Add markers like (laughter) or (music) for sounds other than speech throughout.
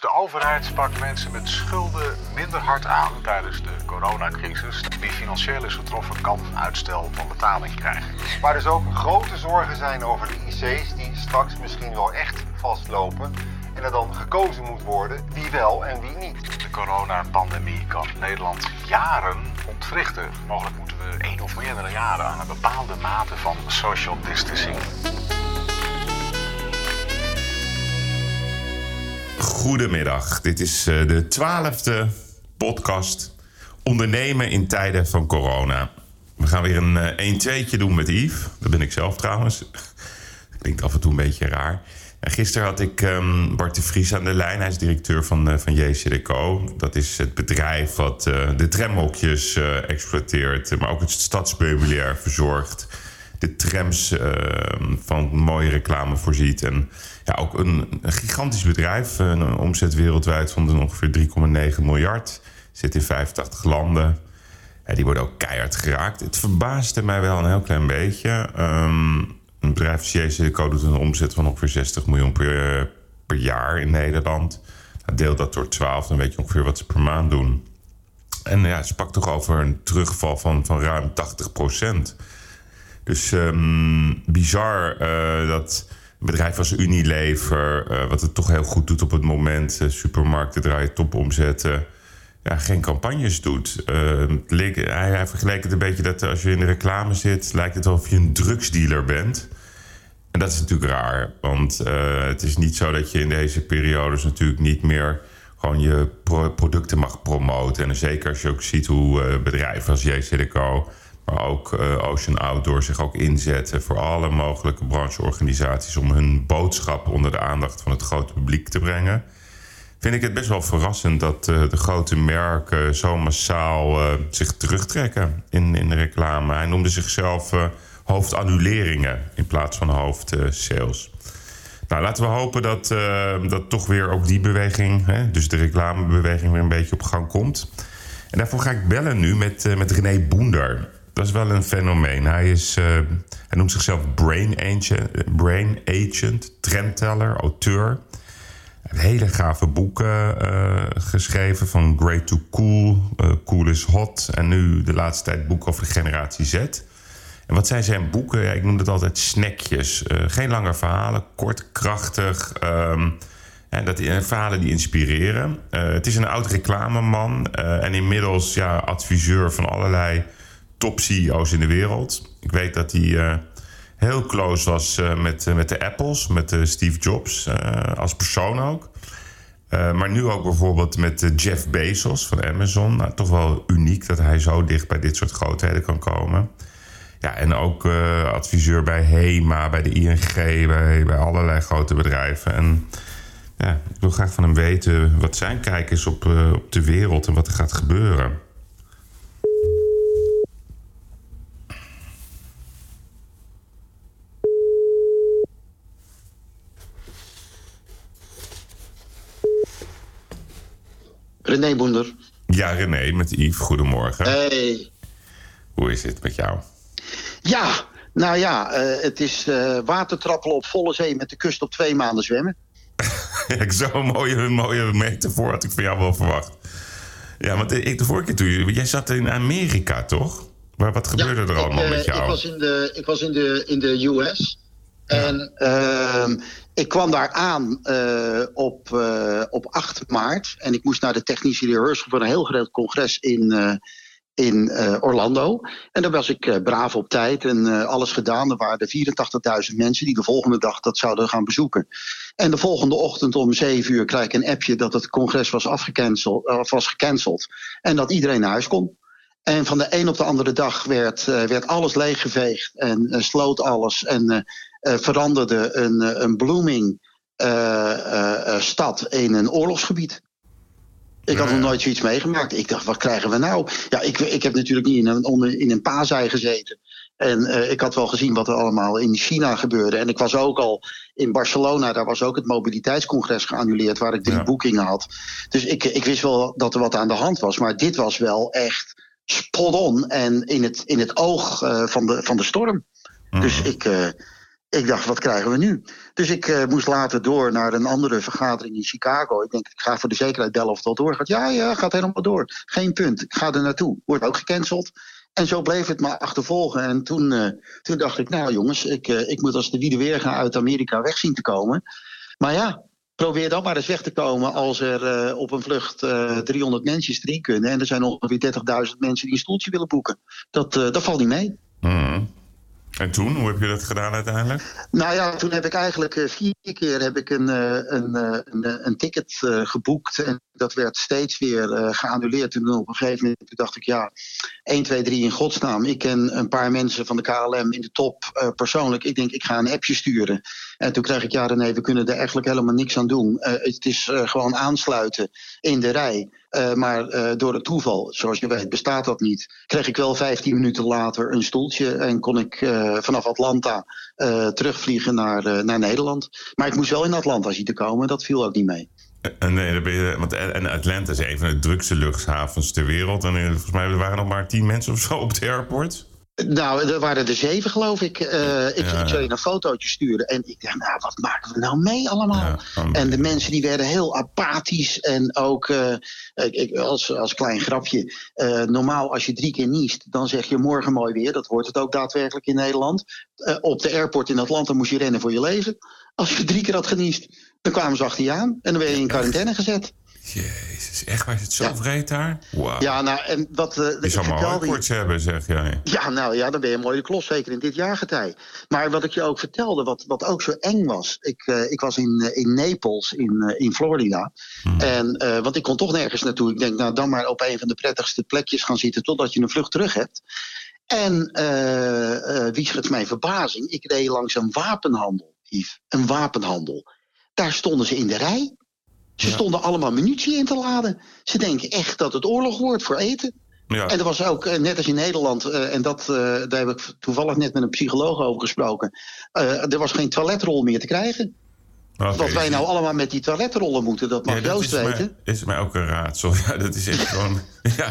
De overheid pakt mensen met schulden minder hard aan tijdens de coronacrisis. Wie financieel is getroffen kan uitstel van betaling krijgen. Maar dus ook grote zorgen zijn over de IC's die straks misschien wel echt vastlopen. En er dan gekozen moet worden wie wel en wie niet. De coronapandemie kan Nederland jaren ontwrichten. Mogelijk moeten we één of meerdere jaren aan een bepaalde mate van social distancing. Goedemiddag, dit is eh, de twaalfde podcast Ondernemen in tijden van corona. We gaan weer een 1-2'tje doen met Yves. Dat ben ik zelf trouwens. (laughs) Klinkt af en toe een beetje raar. En gisteren had ik um, Bart de Vries aan de lijn. Hij is directeur van, uh, van. Dat is het bedrijf wat de tramhokjes exploiteert... maar ook het stadsmeubilair verzorgt de trams uh, van mooie reclame voorziet. En ja, ook een, een gigantisch bedrijf. Een omzet wereldwijd van ongeveer 3,9 miljard. Zit in 85 landen. Ja, die worden ook keihard geraakt. Het verbaasde mij wel een heel klein beetje. Um, een bedrijf als doet een omzet van ongeveer 60 miljoen per, jaar in Nederland. Deel dat door 12, dan weet je ongeveer wat ze per maand doen. En ja, ze pakt toch over een terugval van, van ruim 80 procent. Dus um, bizar uh, dat bedrijf als Unilever, uh, wat het toch heel goed doet op het moment, uh, supermarkten draaien topomzetten, ja, geen campagnes doet. Leek, hij, hij vergeleek het een beetje dat als je in de reclame zit, lijkt het alsof je een drugsdealer bent. En dat is natuurlijk raar, want het is niet zo dat je in deze periodes natuurlijk niet meer gewoon je pro producten mag promoten. En zeker als je ook ziet hoe bedrijven als JCDecO ook uh, Ocean Outdoor zich ook inzetten voor alle mogelijke brancheorganisaties om hun boodschap onder de aandacht van het grote publiek te brengen. Vind ik het best wel verrassend dat uh, de grote merken zo massaal uh, zich terugtrekken in, in de reclame. Hij noemde zichzelf hoofdannuleringen in plaats van hoofdsales. Nou, laten we hopen dat, dat toch weer ook die beweging, hè, dus de reclamebeweging, weer een beetje op gang komt. En daarvoor ga ik bellen nu met, met René Boender dat is wel een fenomeen. Hij, is, uh, hij noemt zichzelf brain agent, brain agent trendteller, auteur. Hij heeft hele gave boeken uh, geschreven, van Great to Cool, uh, Cool is Hot... en nu de laatste tijd boeken over de generatie Z. En wat zijn zijn boeken? Ik noem het altijd snackjes. geen lange verhalen, kort, krachtig... En dat verhalen die inspireren. het is een oud reclameman en inmiddels ja, adviseur van allerlei top CEO's in de wereld. Ik weet dat hij uh, heel close was uh, met, uh, met de Apples, met Steve Jobs als persoon ook. maar nu ook bijvoorbeeld met Jeff Bezos van Amazon. Nou, toch wel uniek dat hij zo dicht bij dit soort grootheden kan komen. Ja, en ook adviseur bij HEMA, bij de ING, bij, bij allerlei grote bedrijven. En ja, ik wil graag van hem weten wat zijn kijk is op, op de wereld en wat er gaat gebeuren. René Boender. Ja, René, met Yves. Goedemorgen. Hey. Hoe is het met jou? Ja, nou ja, uh, het is uh, watertrappelen op volle zee met de kust op twee maanden zwemmen. (laughs) ja, Zo'n mooie, mooie metafoor had ik van jou wel verwacht. Ja, want ik de vorige keer toen, jij zat in Amerika, toch? Maar wat gebeurde ja, er allemaal ik, uh, met jou? Ik was in de, ik was in de, in de US. Ja. En ehm, ik kwam daar aan uh, op, uh, op 8 maart. En ik moest naar de technische rehearsal voor een heel groot congres in, uh, in Orlando. En daar was ik braaf op tijd en alles gedaan. Er waren 84.000 mensen die de volgende dag dat zouden gaan bezoeken. En de volgende ochtend om 7 uur krijg ik een appje dat het congres was, afgecanceld, was gecanceld. En dat iedereen naar huis kon. En van de een op de andere dag werd, werd alles leeggeveegd en sloot alles. En veranderde een, een blooming uh, stad in een oorlogsgebied. Ik had nog nooit zoiets meegemaakt. Ik dacht, wat krijgen we nou? Ja, ik, ik heb natuurlijk niet in een, in een paasei gezeten. En ik had wel gezien wat er allemaal in China gebeurde. En ik was ook al in Barcelona, daar was ook het mobiliteitscongres geannuleerd, waar ik drie ja. boekingen had. Dus ik, ik wist wel dat er wat aan de hand was. Maar dit was wel echt spot on en in het, in het oog van, de, van de storm. Mm. Dus ik, Ik dacht, wat krijgen we nu? Dus ik uh, moest later door naar een andere vergadering in Chicago. Ik denk, ik ga voor de zekerheid bellen of het al doorgaat. Ja, ja, gaat helemaal door. Geen punt. Ik ga er naartoe. Wordt ook gecanceld. En zo bleef het maar achtervolgen. En toen, uh, toen dacht ik, nou jongens, ik, uh, ik moet als de wiede weer gaan uit Amerika weg zien te komen. Maar ja, probeer dan maar eens weg te komen als er op een vlucht 300 mensen erin kunnen. En er zijn ongeveer 30.000 mensen die een stoeltje willen boeken. Dat, dat valt niet mee. Mm. En toen, hoe heb je dat gedaan uiteindelijk? Nou ja, toen heb ik eigenlijk uh, vier keer heb ik een, uh, een, uh, een, ticket geboekt. En dat werd steeds weer geannuleerd. Toen op een gegeven moment dacht ik, ja, 1, 2, 3 in godsnaam. Ik ken een paar mensen van de KLM in de top persoonlijk. Ik denk, ik ga een appje sturen. En toen kreeg ik, ja nee, we kunnen er eigenlijk helemaal niks aan doen. het is gewoon aansluiten in de rij. Uh, maar uh, door het toeval, zoals je weet, bestaat dat niet. Kreeg ik wel 15 minuten later een stoeltje en kon ik uh, vanaf Atlanta terugvliegen naar, naar Nederland. Maar ik moest wel in Atlanta zien te komen, dat viel ook niet mee. En, nee, want Atlanta is een van de drukste luchthavens ter wereld. En volgens mij waren er nog maar tien mensen of zo op het airport. Nou, er waren er zeven, geloof ik. Uh, ik, ja. zou je een fotootje sturen. En ik dacht, nou, wat maken we nou mee allemaal? Ja, en de mensen die werden heel apathisch. En ook, uh, ik, als, als klein grapje... Uh, normaal als je drie keer niest, dan zeg je morgen mooi weer. Dat hoort het ook daadwerkelijk in Nederland. op de airport in Atlanta moest je rennen voor je leven. Als je drie keer had geniest, dan kwamen ze achter je aan. En dan ben je in quarantaine gezet. Jezus, echt waar is het zo ja. vreed daar? Wow. Ja, nou, en wat... Uh, je zou maar die... hebben, zeg jij. Ja, nou ja, dan ben je een mooie klos, zeker in dit jaargetij. Maar wat ik je ook vertelde, wat, wat ook zo eng was... Ik, uh, ik was in, uh, in Naples, in, in Florida. Hmm. En, want ik kon toch nergens naartoe. Ik denk, nou, dan maar op een van de prettigste plekjes gaan zitten... totdat je een vlucht terug hebt. En wie schetst mijn verbazing? Ik reed langs een wapenhandel, Yves. Een wapenhandel. Daar stonden ze in de rij. Ze ja. stonden allemaal munitie in te laden. Ze denken echt dat het oorlog wordt voor eten. Ja. En er was ook, net als in Nederland, uh, en dat, uh, daar heb ik toevallig net met een psycholoog over gesproken. Er was geen toiletrol meer te krijgen. Okay, Wat wij nou allemaal met die toiletrollen moeten, dat mag ja, Joost is weten. Mij, is mij ook een raadsel. (laughs) Ja, dat is echt gewoon. (laughs) ja.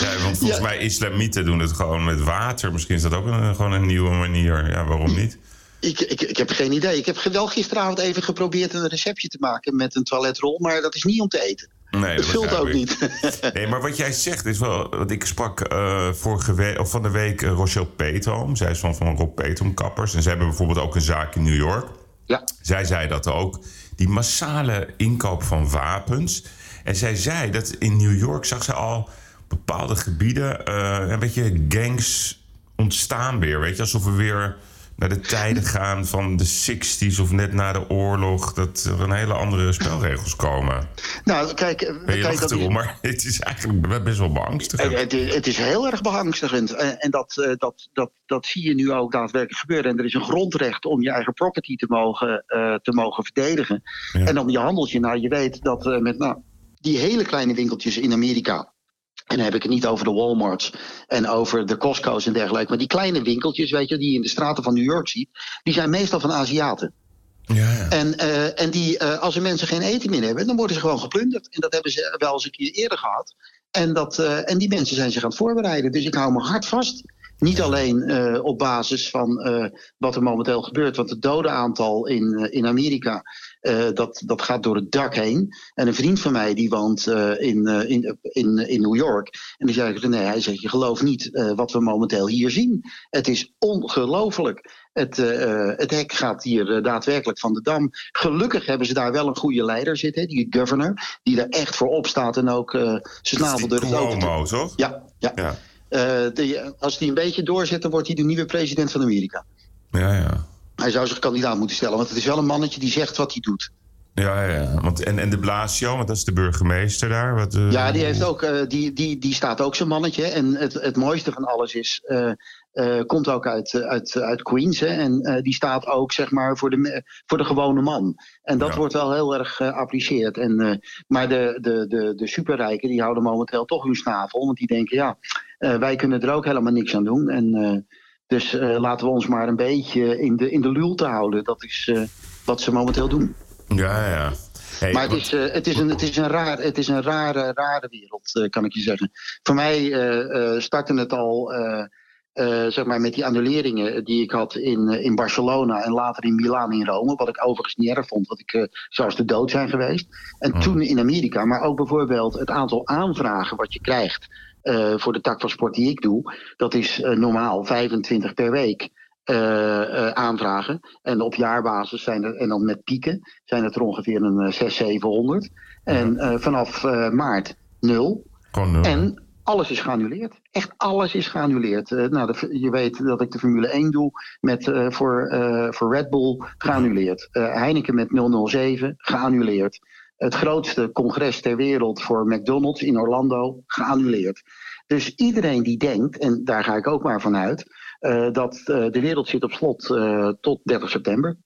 ja, want volgens mij islamieten doen het gewoon met water. Misschien is dat ook een, gewoon een nieuwe manier. Ja, waarom niet? Ik, ik, ik heb geen idee. Ik heb wel gisteravond even geprobeerd een receptje te maken met een toiletrol, maar dat is niet om te eten. Nee, dat vult ook niet. (laughs) nee, maar wat jij zegt is wel. Want ik sprak uh, vorige week, of van de week uh, Rochelle Petom. Zij is van, van Rob Petom Kappers. En ze hebben bijvoorbeeld ook een zaak in New York. Ja. Zij zei dat ook. Die massale inkoop van wapens. En zij zei dat in New York zag ze al bepaalde gebieden. Uh, een beetje gangs ontstaan weer. Weet je, alsof we weer naar de tijden gaan van de 60s of net na de oorlog. Dat er een hele andere spelregels komen. Nou, kijk. Ben je kijk dat maar (laughs) het is eigenlijk best wel beangstigend. Het, het, het is heel erg beangstigend. En, en dat, dat, dat, dat zie je nu ook daadwerkelijk gebeuren. En er is een grondrecht om je eigen property te mogen, uh, te mogen verdedigen. Ja. En dan je handeltje. Nou, je weet dat uh, met nou, die hele kleine winkeltjes in Amerika. En dan heb ik het niet over de Walmarts en over de Costco's en dergelijke. Maar die kleine winkeltjes, weet je, die je in de straten van New York ziet, die zijn meestal van Aziaten. Ja, ja. En, uh, en die, uh, als er mensen geen eten meer hebben, dan worden ze gewoon geplunderd. En dat hebben ze wel eens een keer eerder gehad. En, dat, uh, en die mensen zijn zich aan het voorbereiden. Dus ik hou me hard vast. Niet alleen op basis van wat er momenteel gebeurt. Want het dodenaantal in, in Amerika, dat, dat gaat door het dak heen. En een vriend van mij die woont in, in, in, in New York. En die zei, nee, hij zegt, je gelooft niet wat we momenteel hier zien. Het is ongelooflijk. Het, het hek gaat hier daadwerkelijk van de dam. Gelukkig hebben ze daar wel een goede leider zitten, die governor. Die er echt voor opstaat en ook zijn snavel durft open toch? Ja, ja. ja. Uh, de, als hij een beetje doorzet, dan wordt hij de nieuwe president van Amerika. Ja, ja. Hij zou zich kandidaat moeten stellen, want het is wel een mannetje die zegt wat hij doet. Ja, ja. Want, en, en de Blasio, want dat is de burgemeester daar. Wat, uh... Ja, die, heeft ook, uh, die, die, die staat ook zijn mannetje. En het, het mooiste van alles is, uh, komt ook uit, uit, uit Queens. Hè, en die staat ook zeg maar, voor, de, voor de gewone man. En dat ja. wordt wel heel erg geapprecieerd. En, maar de, de, de, de superrijken die houden momenteel toch hun snavel. Want die denken, ja, wij kunnen er ook helemaal niks aan doen. En, dus laten we ons maar een beetje in de, in de lulte houden. Dat is wat ze momenteel doen. Ja, ja. Hey, maar het is, uh, het, is een, het, is een raar, het is een rare, rare wereld, kan ik je zeggen. Voor mij startte het al eh, zeg maar met die annuleringen die ik had in, eh, in Barcelona en later in Milaan en Rome. Wat ik overigens niet erg vond, wat ik zelfs de dood zijn geweest. En Hmm. toen in Amerika, maar ook bijvoorbeeld het aantal aanvragen wat je krijgt voor de tak van sport die ik doe. Dat is normaal 25 per week. aanvragen. En op jaarbasis zijn er, en dan met pieken, zijn het er ongeveer een 600, 700. En vanaf maart nul. Gewoon nul. En alles is geannuleerd. Echt alles is geannuleerd. Uh, nou, de, je weet dat ik de Formule 1 doe met, uh, voor, uh, voor Red Bull geannuleerd. Heineken met 007 geannuleerd. Het grootste congres ter wereld voor McDonald's in Orlando geannuleerd. Dus iedereen die denkt, en daar ga ik ook maar vanuit, dat de wereld zit op slot tot 30 september.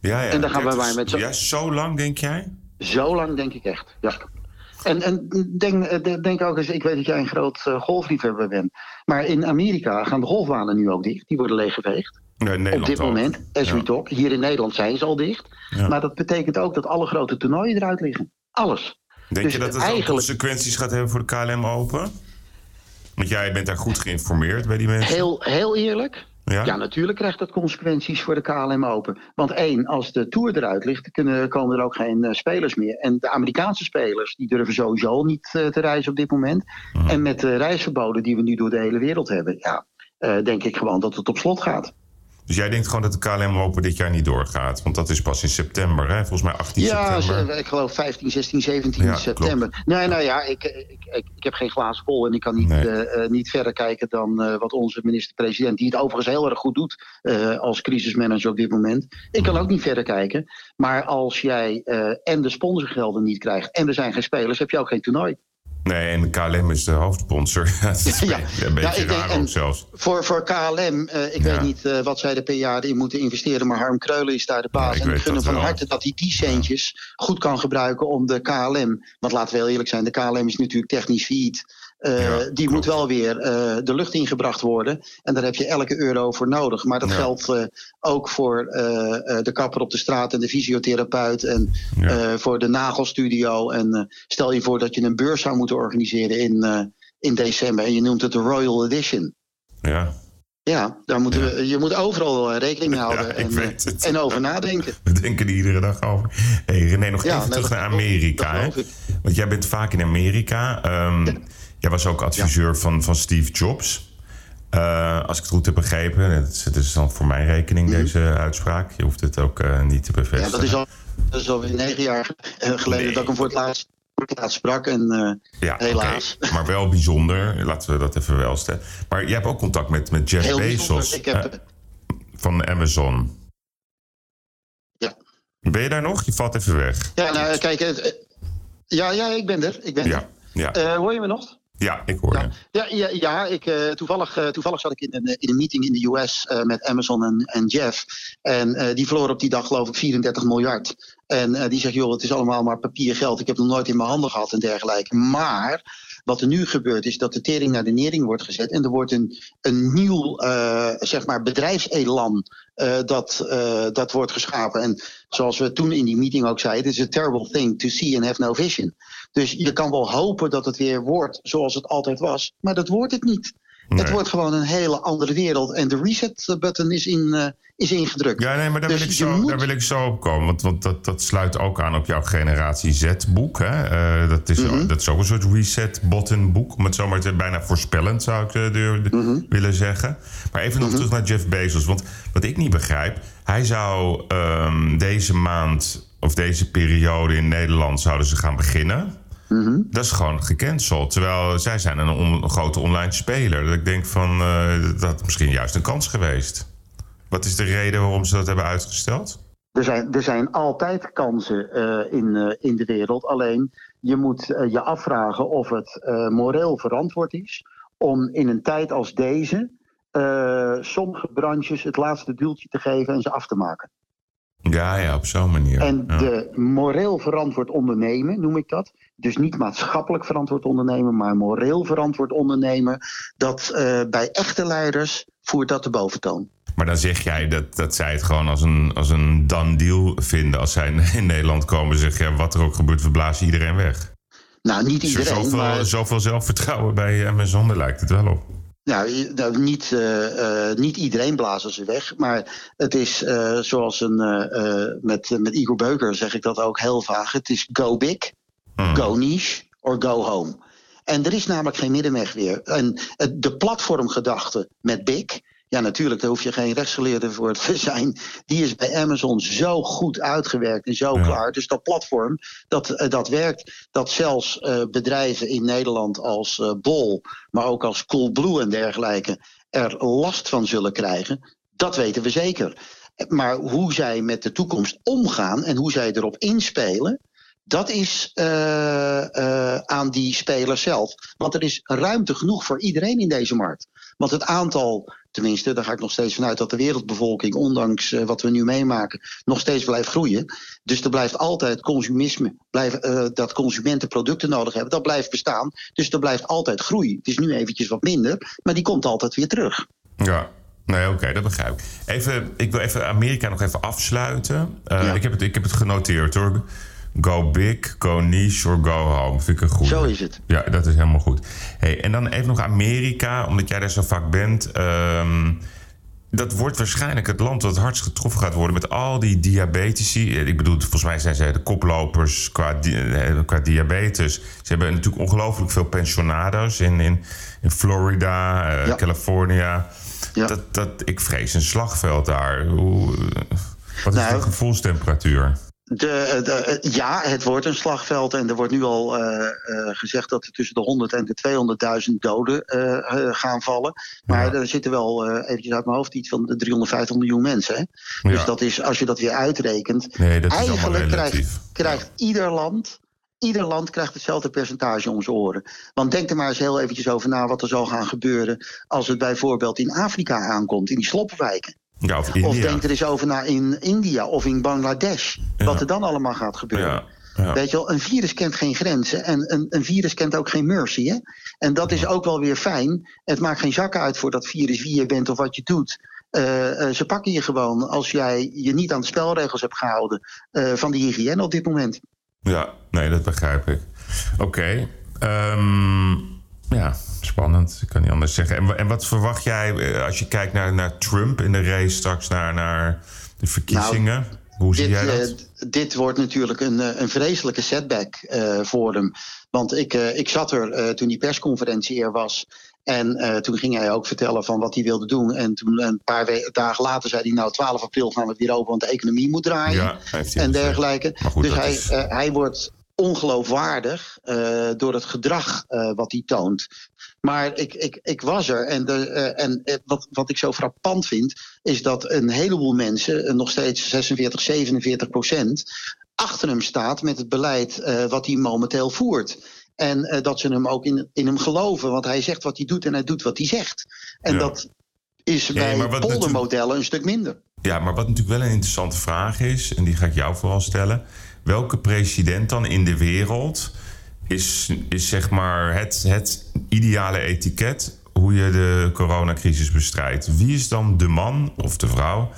Ja, ja. En dan gaan we maar met zo... Ja, zo lang denk jij? Zo lang denk ik echt, ja. En, en denk, denk ook eens, ik weet dat jij een groot uh, golfliefhebber bent. Maar in Amerika gaan de golfbanen nu ook dicht. Die worden leeggeveegd. Nee, Op dit ook. moment, as ja. we talk. Hier in Nederland zijn ze al dicht. Ja. Maar dat betekent ook dat alle grote toernooien eruit liggen. Alles. Denk Dus je dat het eigenlijk- ook consequenties gaat hebben voor de KLM Open? Want jij bent daar goed geïnformeerd bij die mensen. Heel, heel eerlijk. ja? Ja, natuurlijk krijgt dat consequenties voor de KLM Open. Want één, als de Tour eruit ligt, kunnen, komen er ook geen eh, spelers meer. En de Amerikaanse spelers, die durven sowieso niet eh, te reizen op dit moment. Mhm. En met de reisverboden die we nu door de hele wereld hebben, ja, eh, denk ik gewoon dat het op slot gaat. Dus jij denkt gewoon dat de KLM Open dit jaar niet doorgaat? Want dat is pas in september, hè? Volgens mij 18 Ja, september. ze- ik geloof 15, 16, 17 Ja, september. Nee, nou ja, ik, ik, ik, ik heb geen glazen bol en ik kan niet, Nee. eh, eh, niet verder kijken dan eh, wat onze minister-president, die het overigens heel erg goed doet als crisismanager op dit moment. Ik kan ook niet verder kijken. Maar als jij en de sponsorgelden niet krijgt en er zijn geen spelers, heb je ook geen toernooi. Nee, en de KLM is de hoofdsponsor. (laughs) Ja, dat is Ja. een beetje Ja, denk- raar en- ook zelfs. Voor, voor KLM, eh, ik Ja. weet niet eh, wat zij er per jaar in moeten investeren, maar Harm Kreulen is daar de baas. en ik weet gun hem dat van wel. harte dat hij die centjes goed kan gebruiken om de KLM. Want laten we heel eerlijk zijn, de KLM is natuurlijk technisch failliet. Eh, Ja, die moet wel weer eh, de lucht ingebracht worden. En daar heb je elke euro voor nodig. Maar dat Ja. geldt eh, ook voor de kapper op de straat en de fysiotherapeut. En Ja. voor de nagelstudio. En stel je voor dat je een beurs zou moeten organiseren in, in december. En je noemt het de Royal Edition. Ja, Ja, daar moeten we, je moet overal rekening (laughs) mee houden Ja, en, en over nadenken. (laughs) we denken er iedere dag over. hey, René, nog Ja, even terug naar Amerika. hè? Want jij bent vaak in Amerika. Ehm, Jij was ook adviseur van, van Steve Jobs. Eh, als ik het goed heb begrepen, dat is, dan voor mijn rekening deze uitspraak. Je hoeft het ook eh, niet te Mhm. Ja, bevestigen. dat is al dat is alweer negen jaar eh, geleden Nee. dat ik hem voor het laatst, voor het laatst sprak. En Ja, helaas. (laughs) Maar wel bijzonder. Laten we dat even wel stellen. Maar jij hebt ook contact met, met Jeff heel Bezos heb, van Amazon. Ja. Ben je daar nog? Je valt even weg. ja, nou, kijk, het, ja, ja, ik ben er. Ik ben Ja, ja. er. Eh, hoor je me nog? Ja ik hoor je. Ja, ja, ja ik, eh, toevallig, eh, toevallig zat ik in een, in een meeting in de US eh, met Amazon en, en Jeff. En eh, die verloren op die dag geloof ik 34 miljard. En eh, die zegt, joh, het is allemaal maar papiergeld. Ik heb het nog nooit in mijn handen gehad en dergelijke. Maar wat er nu gebeurt is dat de tering naar de nering wordt gezet. En er wordt een, een nieuw eh, zeg maar bedrijfselan eh, dat, eh, dat wordt geschapen. En zoals we toen in die meeting ook zeiden, het is a terrible thing to see and have no vision. Dus je kan wel hopen dat het weer wordt zoals het altijd was. Maar dat wordt het niet. Nee. Het wordt gewoon een hele andere wereld. En de reset-button is, in, eh, is ingedrukt. Ja, nee, maar daar, Dus wil, ik zo, moet- daar wil ik zo op komen. Want, want dat, dat sluit ook aan op jouw Generatie Z-boek. Eh, dat, is, Mhm. dat is ook een soort reset-button-boek. Om het zomaar te bijna voorspellend zou ik eh, Mhm. willen zeggen. Maar even nog terug naar Jeff Bezos. Want wat ik niet begrijp... hij zou ehm, deze maand of deze periode in Nederland... zouden ze gaan beginnen... Mhm. Dat is gewoon gecanceld. Terwijl zij zijn een, on- een grote online speler. Dat ik denk van, eh, dat had misschien juist een kans geweest. Wat is de reden waarom ze dat hebben uitgesteld? Er zijn, er zijn altijd kansen eh, in, eh, in de wereld. Alleen je moet je afvragen of het moreel verantwoord is om in een tijd als deze sommige branches het laatste duwtje te geven en ze af te maken. Ja, ja, op zo'n manier. En ja. de moreel verantwoord ondernemen, noem ik dat. Dus niet maatschappelijk verantwoord ondernemen, maar moreel verantwoord ondernemen. Dat eh, bij echte leiders voert dat de boventoon. Maar dan zeg jij dat, dat zij het gewoon als een, als een done deal vinden. Als zij in, Nederland komen zeg ja, wat er ook gebeurt, we blazen iedereen weg. Nou, niet er iedereen, zoveel, maar zoveel zelfvertrouwen bij Amazon, daar lijkt het wel op. Nou, nou niet, uh, uh, niet iedereen blazen ze weg. Maar het is uh, zoals een. met, met Igor Beuker zeg ik dat ook heel vaag. Het is go big, mm. go niche or go home. En er is namelijk geen middenweg meer. En de platformgedachte met big. Ja, natuurlijk, daar hoef je geen rechtsgeleerde voor te (laughs) zijn. Die is bij Amazon zo goed uitgewerkt en zo ja. klaar. Dus dat platform, dat, dat werkt. Dat zelfs uh, bedrijven in Nederland als uh, Bol, maar ook als Coolblue en dergelijke, er last van zullen krijgen. Dat weten we zeker. Maar hoe zij met de toekomst omgaan en hoe zij erop inspelen. Dat is uh, uh, aan die spelers zelf. Want er is ruimte genoeg voor iedereen in deze markt. Want het aantal, tenminste, daar ga ik nog steeds vanuit dat de wereldbevolking, ondanks uh, wat we nu meemaken, nog steeds blijft groeien. Dus er blijft altijd consumisme, blijven, dat consumenten producten nodig hebben, dat blijft bestaan. Dus er blijft altijd groei. Het is nu eventjes wat minder, maar die komt altijd weer terug. Ja, Nee, oké, okay, dat begrijp ik. Even, ik wil even Amerika nog even afsluiten. Uh, ja. ik, heb het, ik heb het genoteerd hoor. Go big, go niche or go home. Vind ik een goed. Zo is het. Ja, dat is helemaal goed. Hey, en dan even nog Amerika, omdat jij daar zo vaak bent. Um, dat wordt waarschijnlijk het land dat het hardst getroffen gaat worden met al die diabetici. Ik bedoel, volgens mij zijn zij de koplopers qua, qua diabetes. Ze hebben natuurlijk ongelooflijk veel pensionado's in, in, in Florida, uh, ja. California. Ja. Dat, dat, ik vrees een slagveld daar. Hoe, wat is nou, de gevoelstemperatuur? De, de, ja, het wordt een slagveld. En er wordt nu al uh, uh, gezegd dat er tussen de 100 en de 200.000 doden uh, gaan vallen. Maar ja. er zitten wel, eventjes uit mijn hoofd, iets van de 350 miljoen mensen. Hè? Dus dat is, als je dat weer uitrekent. Nee, dat eigenlijk krijgt, krijgt ieder land ieder land krijgt hetzelfde percentage om zijn oren. Want denk er maar eens heel eventjes over na wat er zal gaan gebeuren als het bijvoorbeeld in Afrika aankomt, in die sloppenwijken. Ja, of, of, denk er eens over na in India of in Bangladesh. Ja. Wat er dan allemaal gaat gebeuren. Ja. Weet je wel, een virus kent geen grenzen en een, een virus kent ook geen mercy. Hè? En dat is ook wel weer fijn. Het maakt geen zak uit voor dat virus wie je bent of wat je doet. Uh, uh, ze pakken je gewoon als jij je niet aan de spelregels hebt gehouden uh, van die hygiëne op dit moment. Ja, nee, dat begrijp ik. Oké. Okay. Um, ja, spannend. Ik kan niet anders zeggen. En, en, wat verwacht jij als je kijkt naar, naar Trump in de race straks naar, naar de verkiezingen? Nou, Hoe zie dit, jij dat? Uh, dit wordt natuurlijk een, een vreselijke setback uh, voor hem. Want ik, uh, ik zat er toen die persconferentie er was. En toen ging hij ook vertellen van wat hij wilde doen. En toen een paar dagen later zei hij: Nou, 12 april gaan we weer open, want de economie moet draaien. Ja, en dergelijke. Goed, dus hij, is... hij wordt ongeloofwaardig uh, door het gedrag uh, wat hij toont. Maar ik, ik, ik was er en, de, uh, en wat, wat ik zo frappant vind, is dat een heleboel mensen, nog steeds 46, 47 procent, achter hem staat met het beleid wat hij momenteel voert. En dat ze hem ook in, in hem geloven, want hij zegt wat hij doet en hij doet wat hij zegt. En ja. dat is bij ja, poldermodellen een stuk minder. Ja, maar wat natuurlijk wel een interessante vraag is, en die ga ik jou vooral stellen welke president dan in de wereld is, is zeg maar het, het ideale etiket hoe je de coronacrisis bestrijdt? Wie is dan de man of de vrouw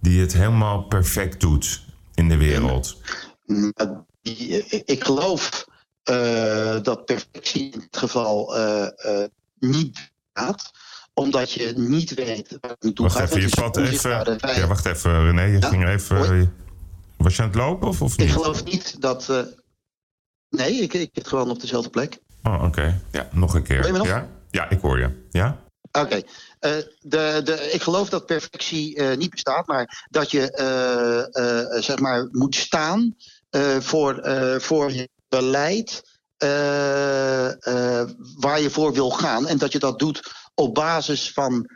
die het helemaal perfect doet in de wereld? Ik geloof uh, dat perfectie in dit geval uh, uh, niet gaat omdat je niet weet waar het naartoe wacht gaat. Even, je valt even, ja, wacht even, René. Je ja? ging even. Hoi. Was je aan het lopen of, of niet? Ik geloof niet dat. Uh, nee, ik, ik zit gewoon op dezelfde plek. Oh, oké. Okay. Ja, nog een keer. Nog? Ja? ja, ik hoor je. Ja? Oké. Okay. Uh, de, de, ik geloof dat perfectie uh, niet bestaat, maar dat je zeg maar moet staan voor, voor je beleid waar je voor wil gaan. En dat je dat doet op basis van,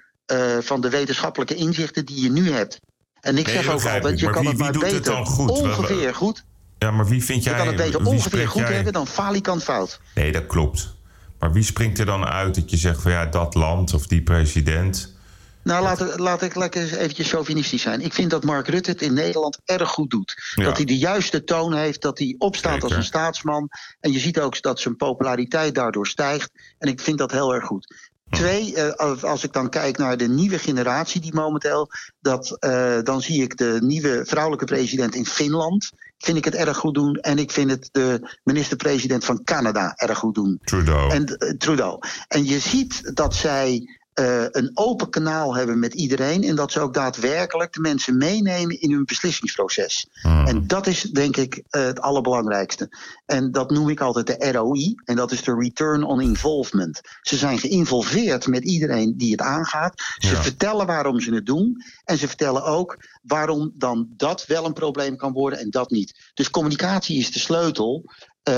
van de wetenschappelijke inzichten die je nu hebt. En ik nee, zeg ook altijd, je kan wie, het maar beter het dan goed? ongeveer goed. Ja, maar wie vind jij... Je kan het beter ongeveer goed jij... hebben dan falikant fout. Nee, dat klopt. Maar wie springt er dan uit dat je zegt van ja, dat land of die president... Nou, laat, laat ik lekker eventjes chauvinistisch zijn. Ik vind dat Mark Rutte het in Nederland erg goed doet. Ja. Dat hij de juiste toon heeft, dat hij opstaat Zeker. als een staatsman. En je ziet ook dat zijn populariteit daardoor stijgt. En ik vind dat heel erg goed. Twee, uh, als ik dan kijk naar de nieuwe generatie die momenteel, dat, uh, dan zie ik de nieuwe vrouwelijke president in Finland. Vind ik het erg goed doen. En ik vind het de minister-president van Canada erg goed doen. Trudeau. En, uh, Trudeau. En je ziet dat zij eh, een open kanaal hebben met iedereen. En dat ze ook daadwerkelijk de mensen meenemen in hun beslissingsproces. Hmm. En dat is denk ik eh, het allerbelangrijkste. En dat noem ik altijd de ROI. En dat is de Return on Involvement. Ze zijn geïnvolveerd met iedereen die het aangaat. Ze Ja. vertellen waarom ze het doen. En ze vertellen ook waarom dan dat wel een probleem kan worden en dat niet. Dus communicatie is de sleutel eh,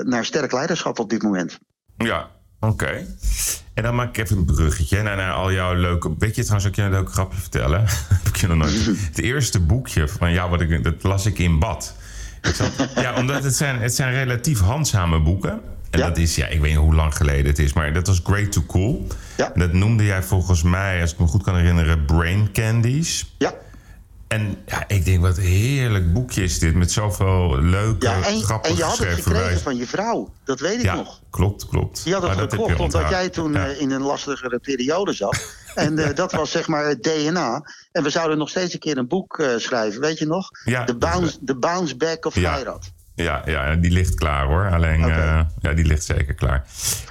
naar sterk leiderschap op dit moment. Ja, oké. En dan maak ik even een bruggetje naar, naar al jouw leuke... Weet je trouwens ook je een leuk grapje vertellen? (laughs) Heb ik je nog nooit... (laughs) Het eerste boekje van jou, wat ik, dat las ik in bad. Ik zat, (laughs) ja, omdat het zijn, het zijn relatief handzame boeken. En Ja. dat is, ja, ik weet niet hoe lang geleden het is, maar dat was Great to Cool. Ja. En dat noemde jij volgens mij, als ik me goed kan herinneren, Brain Candies. Ja, En ja, ik denk, wat een heerlijk boekje is dit. Met zoveel leuke, ja en, je had het gekregen van je vrouw. Dat weet ik Ja, nog. klopt, klopt. Die had het dat je gekocht omdat jij toen Ja. eh, in een lastigere periode zat. (laughs) En eh, dat was zeg maar het DNA. En we zouden nog steeds een keer een boek eh, schrijven, weet je nog? Is- bounce, the bounce Back of Ja. Ja, ja, die ligt klaar hoor. Alleen, ja, die ligt zeker klaar.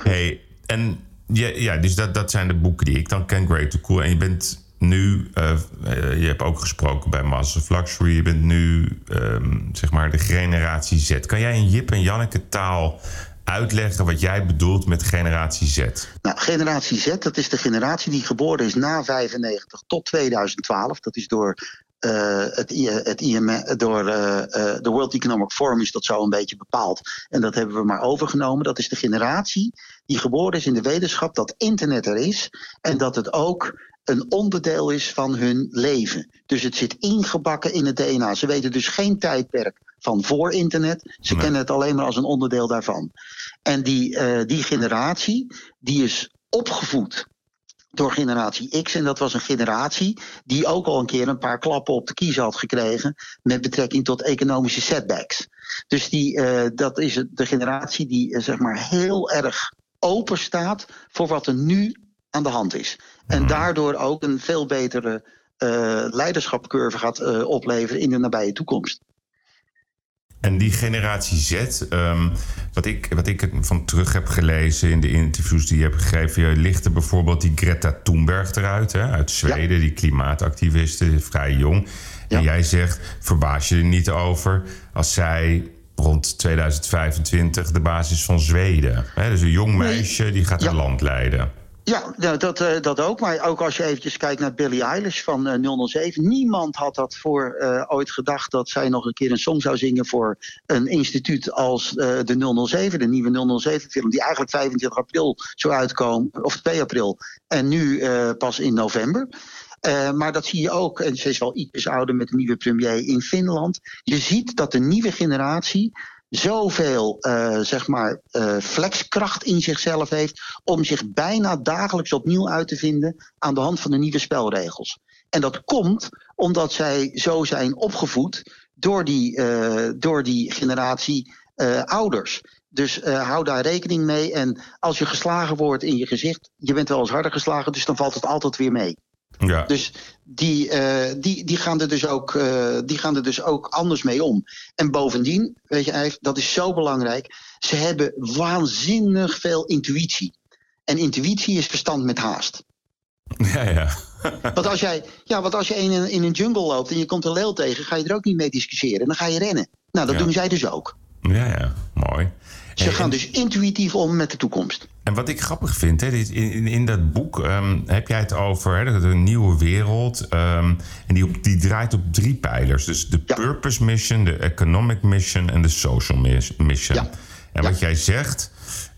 Hey, en ja, ja dus dat, dat zijn de boeken die ik dan ken. Great to Cool. En je bent nu, eh, eh, je hebt ook gesproken bij Masters of Luxury. Je bent nu, ehm, zeg maar, de generatie Z. Kan jij in Jip en Janneke taal uitleggen wat jij bedoelt met generatie Z? Nou, generatie Z, dat is de generatie die geboren is na 95 tot 2012. Dat is door eh, het, het IM, door de World Economic Forum is dat zo een beetje bepaald. En dat hebben we maar overgenomen. Dat is de generatie die geboren is in de wetenschap dat internet er is. En dat het ook een onderdeel is van hun leven. Dus het zit ingebakken in het DNA. Ze weten dus geen tijdperk van voor internet. Ze Nee. kennen het alleen maar als een onderdeel daarvan. En die, eh, die generatie, die is opgevoed door generatie X. En dat was een generatie die ook al een keer een paar klappen op de kiezen had gekregen met betrekking tot economische setbacks. Dus die, eh, dat is de generatie die eh, zeg maar heel erg open staat voor wat er nu aan de hand is. En daardoor ook een veel betere eh leiderschapcurve gaat eh, opleveren in de nabije toekomst. En die generatie Z, ehm, wat, ik, wat ik van terug heb gelezen in de interviews die je hebt gegeven, je ligt er bijvoorbeeld die Greta Thunberg eruit, hè, uit Zweden, die klimaatactiviste, vrij jong. En jij zegt, verbaas je er niet over als zij rond 2025 de basis van Zweden. Hè, dus een jong meisje die gaat Ja. een land leiden. Ja, nou, dat, eh, dat ook. Maar ook als je eventjes kijkt naar Billie Eilish van eh, 007. Niemand had dat voor eh, ooit gedacht dat zij nog een keer een song zou zingen voor een instituut als eh, de 007, de nieuwe 007-film, die eigenlijk 25 april zou uitkomen, of 2 april. En nu eh, pas in november. Eh, maar dat zie je ook, en ze is wel iets ouder met de nieuwe premier in Finland. Je ziet dat de nieuwe generatie zoveel eh, zeg maar, eh, flexkracht in zichzelf heeft om zich bijna dagelijks opnieuw uit te vinden aan de hand van de nieuwe spelregels. En dat komt omdat zij zo zijn opgevoed door die, eh, door die generatie ouders. Dus hou daar rekening mee. En als je geslagen wordt in je gezicht, je bent wel eens harder geslagen, dus dan valt het altijd weer mee. Ja. Dus die, eh, die, die, gaan er dus ook, eh, die gaan er dus ook anders mee om. En bovendien, weet je, dat is zo belangrijk. Ze hebben waanzinnig veel intuïtie. En intuïtie is verstand met haast. ja, ja. Want als jij, ja, want als je in een, in een jungle loopt en je komt een leeuw tegen, ga je er ook niet mee discussiëren. Dan ga je rennen. Nou, dat Ja. doen zij dus ook. Ja, ja, mooi. Ze gaan dus intuïtief om met de toekomst. En wat ik grappig vind, hè, in, in, in dat boek ehm, heb jij het over hè, een nieuwe wereld. ehm, en die, op, die draait op drie pijlers. Dus de Ja. purpose mission, de economic mission en de social mis- mission. Ja. En Ja. wat jij zegt,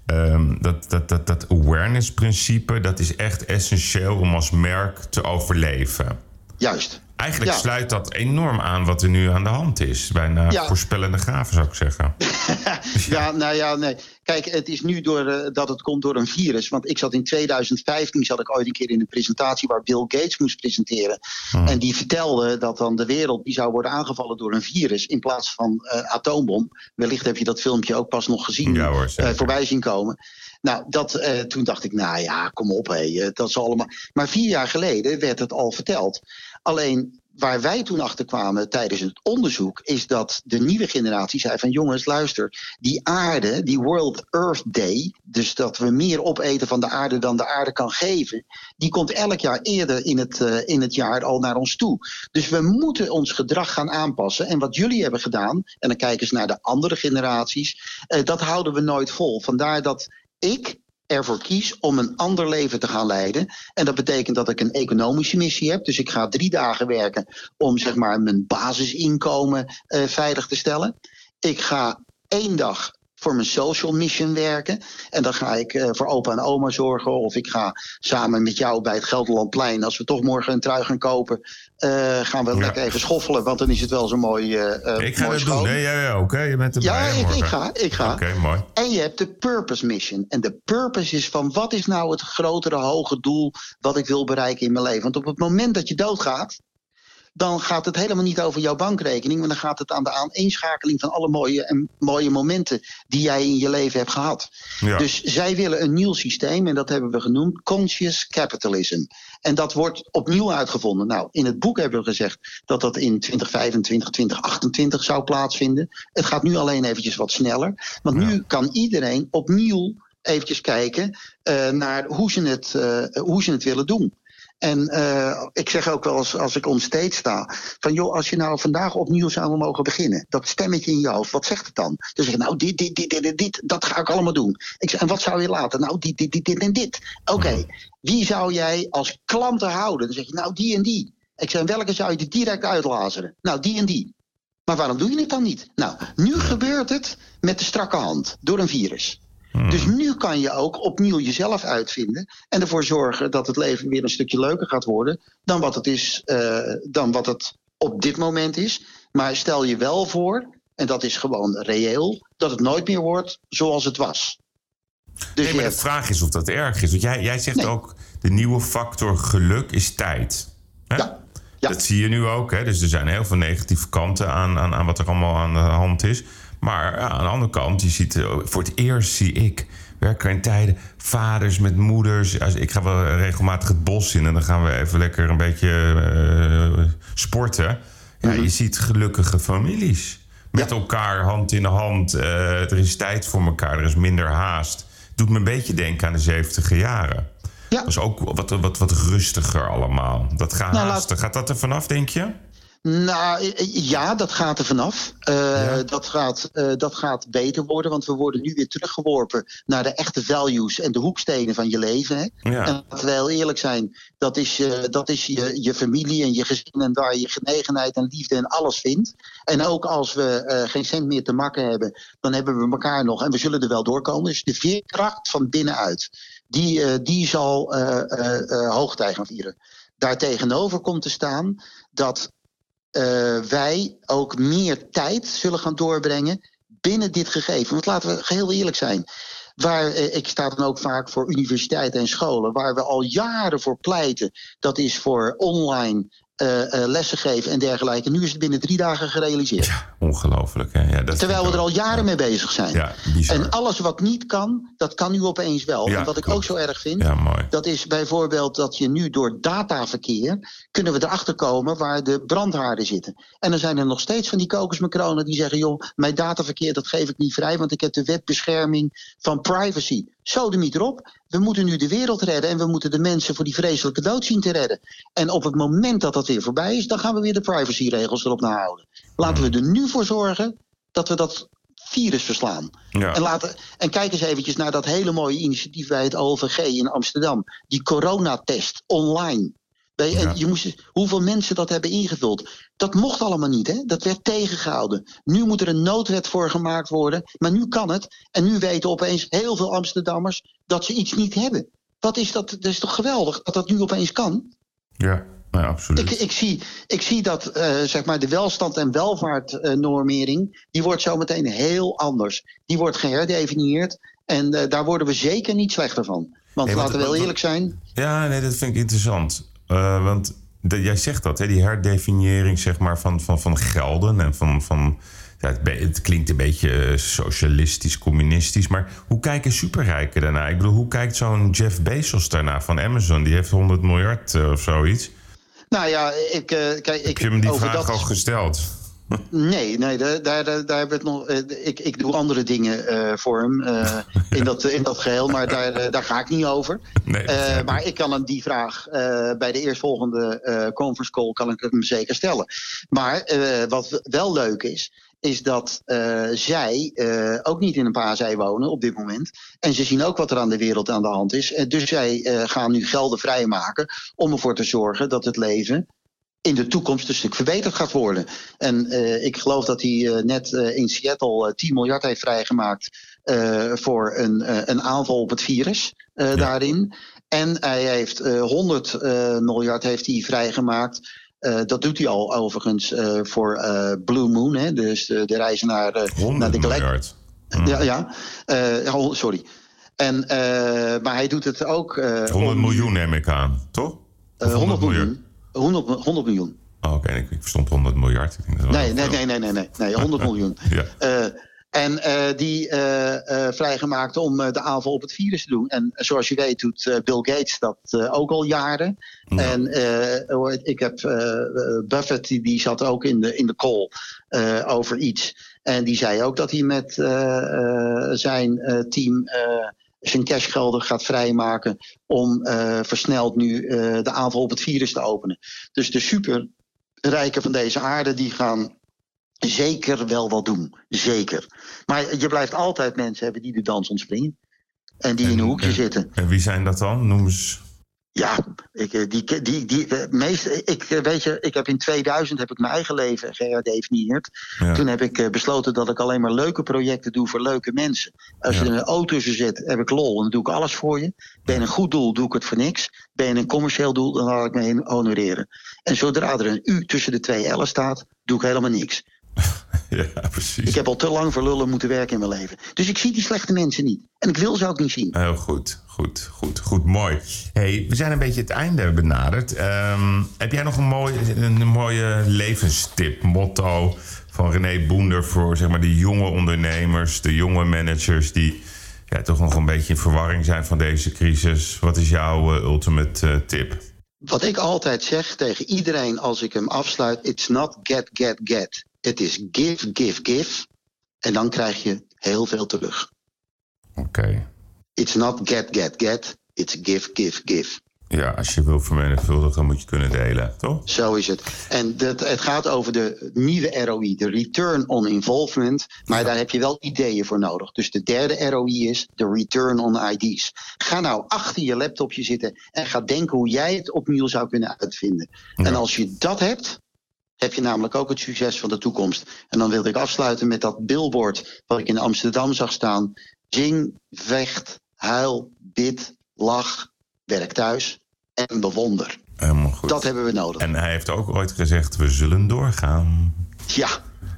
ehm, dat, dat, dat, dat awareness-principe, dat is echt essentieel om als merk te overleven. Juist. Eigenlijk Ja. sluit dat enorm aan wat er nu aan de hand is. Bijna Ja. voorspellende graven, zou ik zeggen. (laughs) Ja, nou ja, nee. Kijk, het is nu door, eh, dat het komt door een virus. Want ik zat in 2015, zat ik ooit een keer in een presentatie waar Bill Gates moest presenteren. Hmm. En die vertelde dat dan de wereld die zou worden aangevallen door een virus in plaats van eh, atoombom. Wellicht heb je dat filmpje ook pas nog gezien, Ja hoor, eh, voorbij zien komen. Nou, dat, eh, toen dacht ik, nou ja, kom op, hé, eh, dat is allemaal. Maar vier jaar geleden werd het al verteld. Alleen waar wij toen achter kwamen tijdens het onderzoek, is dat de nieuwe generatie zei van jongens, luister, die aarde, die World Earth Day, dus dat we meer opeten van de aarde dan de aarde kan geven, die komt elk jaar eerder in het, uh, in het jaar al naar ons toe. Dus we moeten ons gedrag gaan aanpassen. En wat jullie hebben gedaan, en dan kijken ze naar de andere generaties, uh, dat houden we nooit vol. Vandaar dat ik ervoor kies om een ander leven te gaan leiden. En dat betekent dat ik een economische missie heb. Dus ik ga drie dagen werken om zeg maar mijn basisinkomen uh, veilig te stellen. Ik ga één dag voor mijn social mission werken. En dan ga ik uh, voor opa en oma zorgen. Of ik ga samen met jou bij het Gelderlandplein, als we toch morgen een trui gaan kopen, uh, gaan we ja. lekker even schoffelen. Want dan is het wel zo mooi. Uh, ik ga mooi het doen. Nee, jij ook. Hè? Je bent erbij. Ja, ik, ik, ga. Ik ga. Oké, okay, mooi. En je hebt de purpose mission. En de purpose is van wat is nou het grotere, hoge doel wat ik wil bereiken in mijn leven. Want op het moment dat je doodgaat, dan gaat het helemaal niet over jouw bankrekening, maar dan gaat het aan de aaneenschakeling van alle mooie, en mooie momenten die jij in je leven hebt gehad. Ja. Dus zij willen een nieuw systeem en dat hebben we genoemd conscious capitalism. En dat wordt opnieuw uitgevonden. Nou, in het boek hebben we gezegd dat dat in 2025, 2028 zou plaatsvinden. Het gaat nu alleen eventjes wat sneller, want ja. nu kan iedereen opnieuw eventjes kijken uh, naar hoe ze, het, uh, hoe ze het willen doen. En uh, ik zeg ook wel eens als ik onstage sta: van joh, als je nou vandaag opnieuw zou mogen beginnen, dat stemmetje in je hoofd, wat zegt het dan? Dan zeg je, nou, dit, dit, dit, dit, dit, dat ga ik allemaal doen. Ik zeg, en wat zou je laten? Nou, dit, dit, dit, dit en dit. Oké, okay. wie zou jij als klanten houden? Dan zeg je, nou, die en die. Ik zeg, welke zou je er direct uitlazeren? Nou, die en die. Maar waarom doe je het dan niet? Nou, nu gebeurt het met de strakke hand, door een virus. Hmm. Dus nu kan je ook opnieuw jezelf uitvinden en ervoor zorgen dat het leven weer een stukje leuker gaat worden dan wat het is, uh, dan wat het op dit moment is. Maar stel je wel voor, en dat is gewoon reëel, dat het nooit meer wordt zoals het was. Dus nee, maar hebt... de vraag is of dat erg is. Want jij, jij zegt nee. ook, de nieuwe factor geluk is tijd. Hè? Ja. Ja. Dat zie je nu ook. Hè? Dus er zijn heel veel negatieve kanten aan, aan, aan wat er allemaal aan de hand is. Maar ja, aan de andere kant, je ziet, voor het eerst zie ik werken in tijden vaders met moeders. Ik ga wel regelmatig het bos in en dan gaan we even lekker een beetje uh, sporten. Ja, je ziet gelukkige families. Met ja. elkaar hand in hand. Uh, er is tijd voor elkaar, er is minder haast. Doet me een beetje denken aan de 70 jaren. Ja. Dat is ook wat, wat, wat rustiger allemaal. Dat gaat nou. Laat... Gaat dat er vanaf, denk je? Nou ja, dat gaat er vanaf. Uh, ja. dat, gaat, uh, dat gaat beter worden, want we worden nu weer teruggeworpen naar de echte values en de hoekstenen van je leven. Hè? Ja. En laten we heel eerlijk zijn, dat is, uh, dat is je, je familie en je gezin en waar je genegenheid en liefde en alles vindt. En ook als we geen cent meer te makken hebben, dan hebben we elkaar nog en we zullen er wel doorkomen. Dus de veerkracht van binnenuit, die, die zal hoogtij gaan vieren. Daartegenover komt te staan dat uh, wij ook meer tijd zullen gaan doorbrengen binnen dit gegeven. Want laten we geheel eerlijk zijn. Waar, uh, ik sta dan ook vaak voor universiteiten en scholen, waar we al jaren voor pleiten. Dat is voor online lessen geven en dergelijke. Nu is het binnen drie dagen gerealiseerd. Ja, ongelooflijk. Hè? Ja, dat Terwijl we er al jaren ja. mee bezig zijn. Ja, en alles wat niet kan, dat kan nu opeens wel. en wat ik klopt. ook zo erg vind, dat is bijvoorbeeld dat je nu door dataverkeer... kunnen we erachter komen waar de brandhaarden zitten. En dan zijn er nog steeds van die kokosmacronen die zeggen... joh, mijn dataverkeer dat geef ik niet vrij... want ik heb de wetbescherming van privacy. Sodemiet erop. We moeten nu de wereld redden en we moeten de mensen voor die vreselijke dood zien te redden. En op het moment dat dat weer voorbij is, dan gaan we weer de privacyregels erop nahouden. Laten we er nu voor zorgen dat we dat virus verslaan. Ja. En, laten, en kijk eens eventjes naar dat hele mooie initiatief bij het OVG in Amsterdam. Die coronatest online. Ja. je moest, hoeveel mensen dat hebben ingevuld. Dat mocht allemaal niet, hè? dat werd tegengehouden. Nu moet er een noodwet voor gemaakt worden, maar nu kan het. En nu weten opeens heel veel Amsterdammers dat ze iets niet hebben. Wat is dat? Dat is toch geweldig dat dat nu opeens kan? Ja, nou, absoluut. Ik, ik, zie, ik zie dat uh, zeg maar de welstand- en welvaartnormering... Uh, die wordt zometeen heel anders. Die wordt geherdefinieerd en uh, daar worden we zeker niet slechter van. Want hey, laten we wel eerlijk zijn... Ja, nee, dat vind ik interessant. Uh, want de, jij zegt dat, hè, die herdefiniëring zeg maar, van, van, van gelden en van. van ja, het, het, klinkt een beetje socialistisch, communistisch. Maar hoe kijken superrijken daarna? Ik bedoel, hoe kijkt zo'n Jeff Bezos daarna van Amazon? Die heeft 100 miljard uh, of zoiets. Nou ja, ik, eh, kijk, ik Heb je hem die vraag dat al gesteld? Nee, nee daar, daar, daar hebben we het nog. eh, Ik, ik doe andere dingen eh, voor hem eh, in, dat, in dat geheel, maar daar, daar ga ik niet over. Nee, ik. maar ik kan hem die vraag bij de eerstvolgende conference call kan ik hem zeker stellen. Maar wat wel leuk is, is dat zij ook niet in een paasei wonen op dit moment. En ze zien ook wat er aan de wereld aan de hand is. Dus zij gaan nu gelden vrijmaken om ervoor te zorgen dat het leven in de toekomst een stuk verbeterd gaat worden. En eh, ik geloof dat hij eh, net eh, in Seattle eh, 10 miljard heeft vrijgemaakt voor een, een aanval op het virus daarin. En hij heeft eh 100 eh, miljard heeft hij vrijgemaakt. Dat doet hij al overigens voor Blue Moon, hè, dus de, de reizen naar, 100 naar de miljard. Ja, ja. Eh, ja, sorry. En, maar hij doet het ook. eh, 100 om- miljoen neem ik aan, toch? Of eh, 100 miljoen. 100, mi- 100 miljoen. Oh, Oké, ik, ik verstond 100 miljard. Ik denk dat Nee, nee, nee, nee, nee, nee, nee 100 miljoen. Ja. Eh, en eh, die eh, vrijgemaakt om de aanval op het virus te doen. En zoals je weet doet Bill Gates dat ook al jaren. Ja. En ik heb Buffett, die, die zat ook in de, in de call over iets. En die zei ook dat hij met zijn team zijn cashgelden gaat vrijmaken om eh, versneld nu eh, de aanval op het virus te openen. Dus de superrijken van deze aarde die gaan zeker wel wat doen. Zeker. Maar je blijft altijd mensen hebben die de dans ontspringen. En die in een En- hoekje en- zitten. En wie zijn dat dan? Noem eens. Ja, ik, eh, die, die, die, eh, meest, ik, eh, weet je, ik heb in 2000 heb ik mijn eigen leven geherdefinieerd. Ja. Toen heb ik besloten dat ik alleen maar leuke projecten doe voor leuke mensen. Als je er een auto tussen zet, heb ik lol en dan doe ik alles voor je. Ben je een goed doel, doe ik het voor niks. Ben je een commercieel doel, dan laat ik me honoreren. En zodra er een U tussen de twee L'en staat, doe ik helemaal niks. (laughs) (laughs) Ja, precies. Ik heb al te lang voor lullen moeten werken in mijn leven. Dus ik zie die slechte mensen niet. En ik wil ze ook niet zien. Heel goed, goed, goed, goed, mooi. Hey, we zijn een beetje het einde benaderd. Ehm, heb jij nog een, mooi, een mooie levenstip, motto van René Boender voor zeg maar, de jonge ondernemers, de jonge managers die ja, toch nog een beetje in verwarring zijn van deze crisis? Wat is jouw eh, ultimate eh, tip? Wat ik altijd zeg tegen iedereen als ik hem afsluit: it's not get, get, get. Het is give, give, give. En dan krijg je heel veel terug. Oké. It's not get, get, get. It's give, give, give. Ja, als je wil vermenigvuldigen moet je kunnen delen, toch? Zo is het. En dat, het gaat over de nieuwe ROI, de Return on Involvement. Maar daar heb je wel ideeën voor nodig. Dus de derde ROI is de Return on IDs. Ga nou achter je laptopje zitten en ga denken hoe jij het opnieuw zou kunnen uitvinden. En als je dat hebt, heb je namelijk ook het succes van de toekomst. En dan wilde ik afsluiten met dat billboard wat ik in Amsterdam zag staan. Zing, vecht, huil, bid, lach, werk thuis en bewonder. Helemaal goed. Dat hebben we nodig. En hij heeft ook ooit gezegd, we zullen doorgaan. Ja.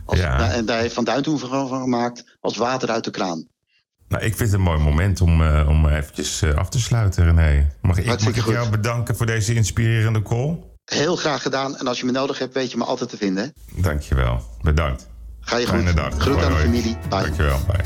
Als, Ja. nou, En daar heeft Van Duin toen van gemaakt als water uit de kraan. Nou, ik vind het een mooi moment om, eh, om eventjes eh, af te sluiten, René. Mag ik, mag ik jou bedanken voor deze inspirerende call? Heel graag gedaan. En als je me nodig hebt, weet je me altijd te vinden. Dankjewel. Bedankt. Ga je Fijne goed. dag. Groet Hoi, aan de familie. Bye. Dankjewel. Bye.